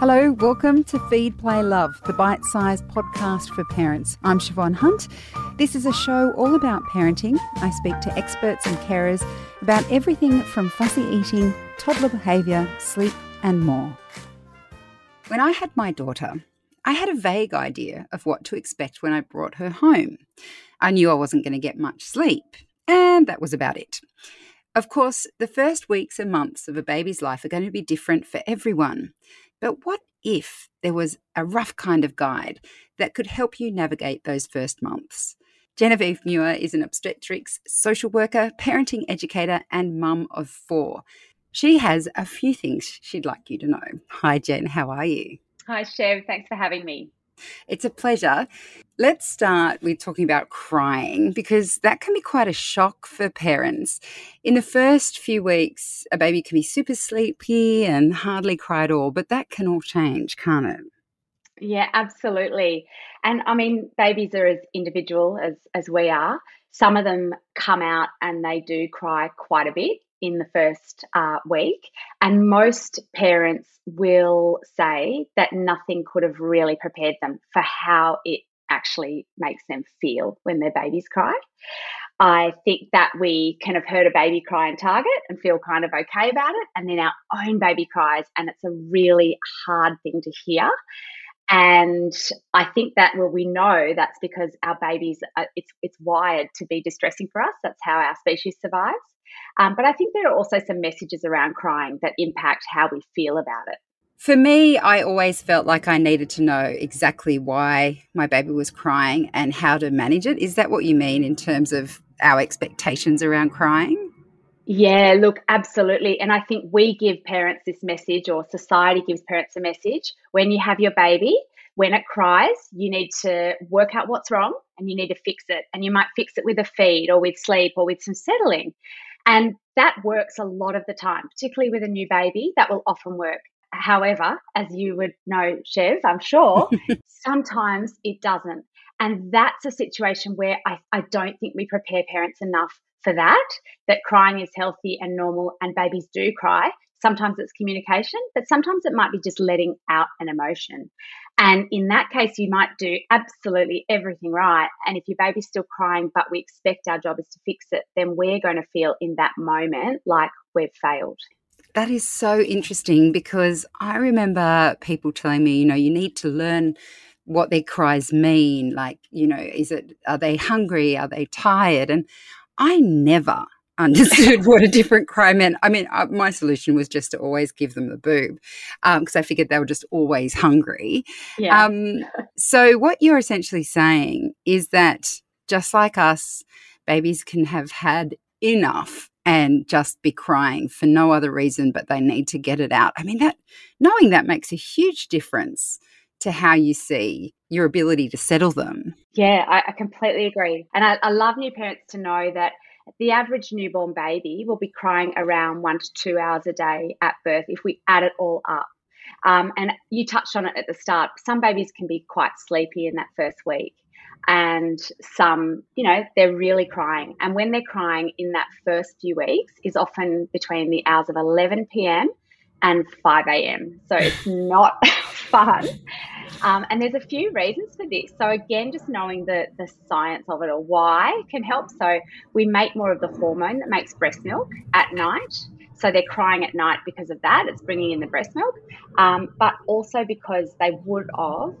Hello, welcome to Feed, Play, Love, the bite sized podcast for parents. I'm Siobhan Hunt. This is a show all about parenting. I speak to experts and carers about everything from fussy eating, toddler behaviour, sleep, and more. When I had my daughter, I had a vague idea of what to expect when I brought her home. I knew I wasn't going to get much sleep, and that was about it. Of course, the first weeks and months of a baby's life are going to be different for everyone. But what if there was a rough kind of guide that could help you navigate those first months? Genevieve Muir is an obstetrics social worker, parenting educator, and mum of four. She has a few things she'd like you to know. Hi, Jen. How are you? Hi, Chev. Thanks for having me. It's a pleasure. Let's start with talking about crying because that can be quite a shock for parents. In the first few weeks, a baby can be super sleepy and hardly cry at all, but that can all change, can't it? Yeah, absolutely. And I mean, babies are as individual as, as we are. Some of them come out and they do cry quite a bit in the first uh, week. And most parents will say that nothing could have really prepared them for how it actually makes them feel when their babies cry. I think that we can have heard a baby cry in Target and feel kind of okay about it, and then our own baby cries, and it's a really hard thing to hear. And I think that well, we know that's because our babies, uh, it's it's wired to be distressing for us. That's how our species survives. Um, but I think there are also some messages around crying that impact how we feel about it. For me, I always felt like I needed to know exactly why my baby was crying and how to manage it. Is that what you mean in terms of our expectations around crying? Yeah, look, absolutely. And I think we give parents this message, or society gives parents a message when you have your baby, when it cries, you need to work out what's wrong and you need to fix it. And you might fix it with a feed or with sleep or with some settling. And that works a lot of the time, particularly with a new baby, that will often work. However, as you would know, Chev, I'm sure, sometimes it doesn't. And that's a situation where I, I don't think we prepare parents enough for that, that crying is healthy and normal and babies do cry. Sometimes it's communication, but sometimes it might be just letting out an emotion. And in that case, you might do absolutely everything right. And if your baby's still crying, but we expect our job is to fix it, then we're going to feel in that moment like we've failed. That is so interesting because I remember people telling me, you know, you need to learn what their cries mean. Like, you know, is it, are they hungry? Are they tired? And I never understood what a different cry meant. I mean, uh, my solution was just to always give them the boob because um, I figured they were just always hungry. Yeah. Um, so, what you're essentially saying is that just like us, babies can have had enough and just be crying for no other reason but they need to get it out. I mean, that knowing that makes a huge difference to how you see your ability to settle them. Yeah, I, I completely agree. And I, I love new parents to know that the average newborn baby will be crying around one to two hours a day at birth if we add it all up. Um, and you touched on it at the start. Some babies can be quite sleepy in that first week, and some, you know, they're really crying. And when they're crying in that first few weeks is often between the hours of 11 p.m. and 5 a.m. So it's not fun. Um, and there's a few reasons for this. So again, just knowing the the science of it or why can help. So we make more of the hormone that makes breast milk at night. So they're crying at night because of that. It's bringing in the breast milk, um, but also because they would have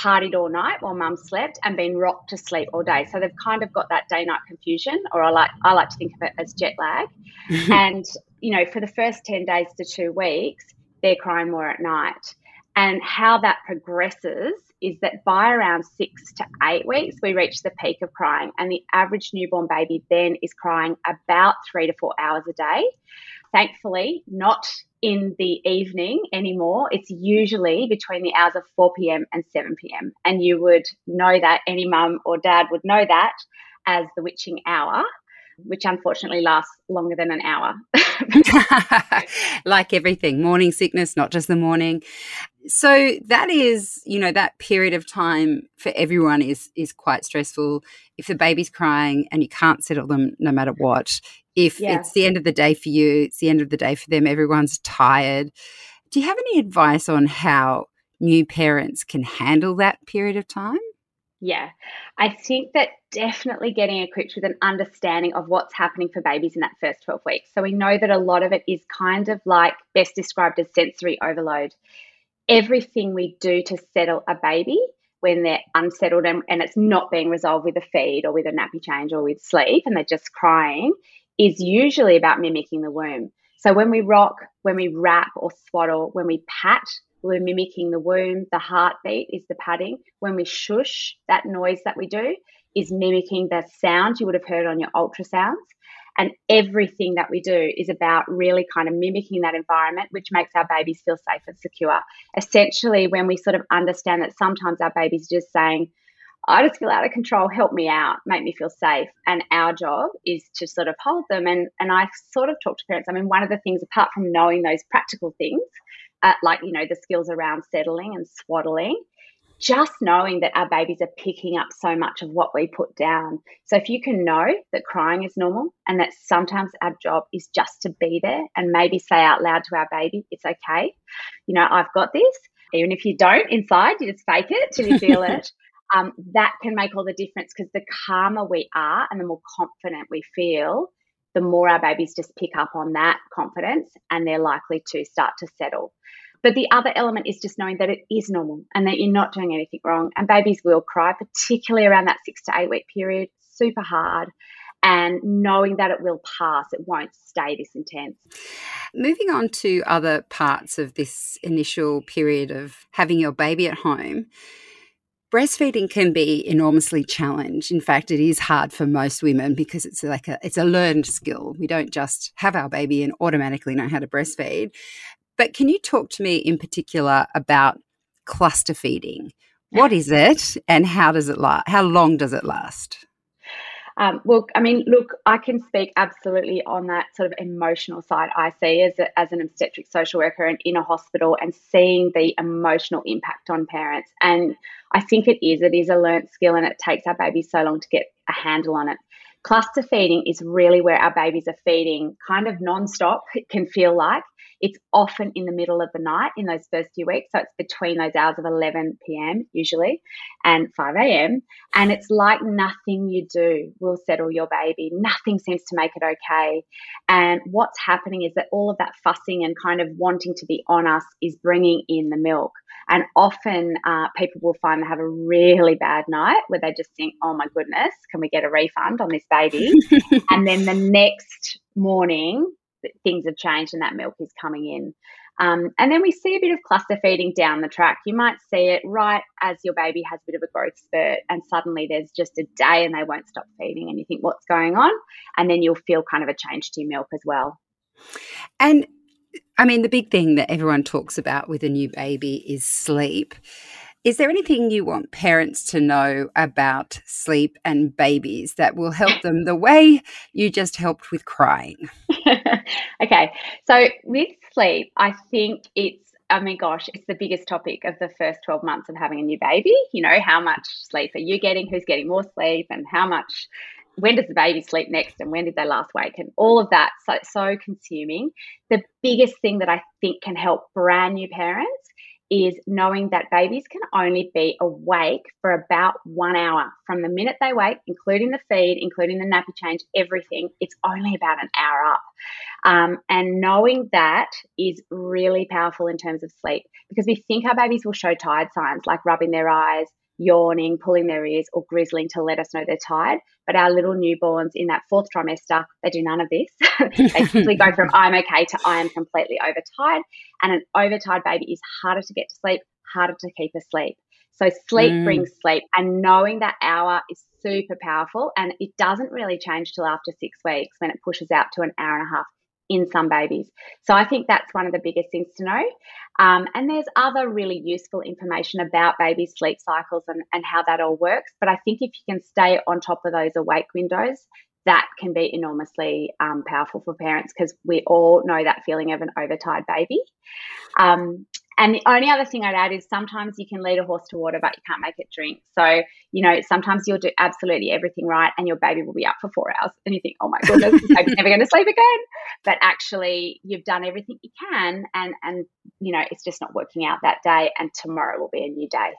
partied all night while mum slept and been rocked to sleep all day. So they've kind of got that day night confusion, or I like I like to think of it as jet lag. and you know, for the first ten days to two weeks, they're crying more at night. And how that progresses is that by around six to eight weeks, we reach the peak of crying. And the average newborn baby then is crying about three to four hours a day. Thankfully, not in the evening anymore. It's usually between the hours of 4 p.m. and 7 p.m. And you would know that, any mum or dad would know that as the witching hour which unfortunately lasts longer than an hour. like everything, morning sickness, not just the morning. So that is, you know, that period of time for everyone is is quite stressful. If the baby's crying and you can't settle them no matter what, if yeah. it's the end of the day for you, it's the end of the day for them, everyone's tired. Do you have any advice on how new parents can handle that period of time? Yeah, I think that definitely getting equipped with an understanding of what's happening for babies in that first 12 weeks. So we know that a lot of it is kind of like best described as sensory overload. Everything we do to settle a baby when they're unsettled and, and it's not being resolved with a feed or with a nappy change or with sleep and they're just crying is usually about mimicking the womb. So when we rock, when we wrap or swaddle, when we pat, we're mimicking the womb. The heartbeat is the patting. When we shush, that noise that we do is mimicking the sound you would have heard on your ultrasounds. And everything that we do is about really kind of mimicking that environment, which makes our babies feel safe and secure. Essentially, when we sort of understand that sometimes our babies are just saying, I just feel out of control, help me out, make me feel safe. And our job is to sort of hold them. And, and I sort of talk to parents. I mean, one of the things, apart from knowing those practical things, uh, like, you know, the skills around settling and swaddling, just knowing that our babies are picking up so much of what we put down. So if you can know that crying is normal and that sometimes our job is just to be there and maybe say out loud to our baby, it's okay. You know, I've got this. Even if you don't inside, you just fake it till you feel it. Um, that can make all the difference because the calmer we are and the more confident we feel, the more our babies just pick up on that confidence and they're likely to start to settle. But the other element is just knowing that it is normal and that you're not doing anything wrong. And babies will cry, particularly around that six to eight week period, super hard. And knowing that it will pass, it won't stay this intense. Moving on to other parts of this initial period of having your baby at home, breastfeeding can be enormously challenged. In fact, it is hard for most women because it's like a it's a learned skill. We don't just have our baby and automatically know how to breastfeed. But can you talk to me in particular about cluster feeding? What is it and how does it last? How long does it last? Um, well, I mean, look, I can speak absolutely on that sort of emotional side. I see as, a, as an obstetric social worker and in a hospital and seeing the emotional impact on parents. And I think it is. It is a learnt skill and it takes our babies so long to get a handle on it. Cluster feeding is really where our babies are feeding kind of non-stop, it can feel like. It's often in the middle of the night in those first few weeks. So it's between those hours of 11 p.m. usually and 5 a.m. And it's like nothing you do will settle your baby. Nothing seems to make it okay. And what's happening is that all of that fussing and kind of wanting to be on us is bringing in the milk. And often uh, people will find they have a really bad night where they just think, oh my goodness, can we get a refund on this baby? and then the next morning, things have changed and that milk is coming in. Um, and then we see a bit of cluster feeding down the track. You might see it right as your baby has a bit of a growth spurt, and suddenly there's just a day and they won't stop feeding, and you think, what's going on? And then you'll feel kind of a change to your milk as well. And I mean, the big thing that everyone talks about with a new baby is sleep. Is there anything you want parents to know about sleep and babies that will help them the way you just helped with crying? okay, so with sleep, I think it's I mean, gosh, it's the biggest topic of the first 12 months of having a new baby. You know, how much sleep are you getting? Who's getting more sleep? And how much, when does the baby sleep next? And when did they last wake? And all of that, so, so consuming. The biggest thing that I think can help brand new parents is knowing that babies can only be awake for about one hour from the minute they wake, including the feed, including the nappy change, everything. It's only about an hour up. Um, and knowing that is really powerful in terms of sleep because we think our babies will show tired signs like rubbing their eyes, yawning, pulling their ears, or grizzling to let us know they're tired. But our little newborns in that fourth trimester, they do none of this. they simply go from I'm okay to I am completely overtired. And an overtired baby is harder to get to sleep, harder to keep asleep. So sleep mm. brings sleep, and knowing that hour is super powerful. And it doesn't really change till after six weeks when it pushes out to an hour and a half in some babies. So I think that's one of the biggest things to know. Um, and there's other really useful information about baby sleep cycles and, and how that all works. But I think if you can stay on top of those awake windows, that can be enormously um, powerful for parents because we all know that feeling of an overtired baby. Um, And the only other thing I'd add is sometimes you can lead a horse to water, but you can't make it drink. So, you know, sometimes you'll do absolutely everything right and your baby will be up for four hours and you think, oh my goodness, this baby's never going to sleep again. But actually, you've done everything you can and, and, you know, it's just not working out that day and tomorrow will be a new day.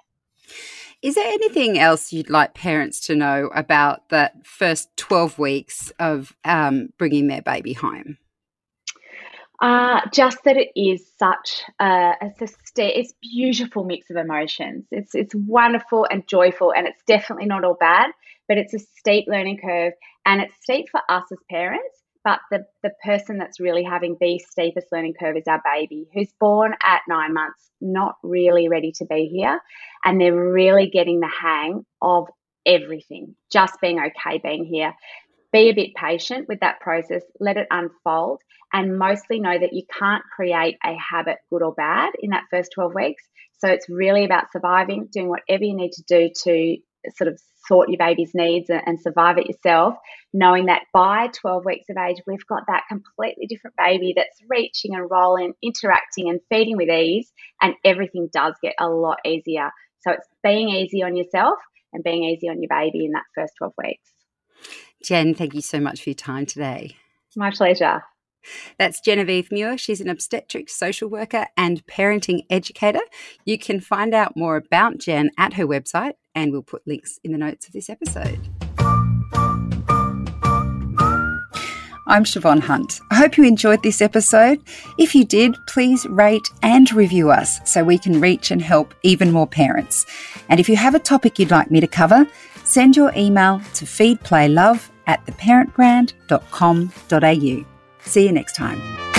Is there anything else you'd like parents to know about that first 12 weeks of um, bringing their baby home? Uh, just that it is such a, a st- it's beautiful mix of emotions. It's it's wonderful and joyful, and it's definitely not all bad. But it's a steep learning curve, and it's steep for us as parents. But the the person that's really having the steepest learning curve is our baby, who's born at nine months, not really ready to be here, and they're really getting the hang of everything, just being okay being here be a bit patient with that process, let it unfold, and mostly know that you can't create a habit, good or bad, in that first 12 weeks. So it's really about surviving, doing whatever you need to do to sort of sort your baby's needs and, survive it yourself, knowing that by 12 weeks of age, we've got that completely different baby that's reaching and rolling, interacting and feeding with ease, and everything does get a lot easier. So it's being easy on yourself and being easy on your baby in that first 12 weeks. Jen, thank you so much for your time today. My pleasure. That's Genevieve Muir. She's an obstetrics social worker and parenting educator. You can find out more about Jen at her website, and we'll put links in the notes of this episode. I'm Siobhan Hunt. I hope you enjoyed this episode. If you did, please rate and review us so we can reach and help even more parents. And if you have a topic you'd like me to cover, send your email to feedplaylove at theparentbrand.com.au. See you next time.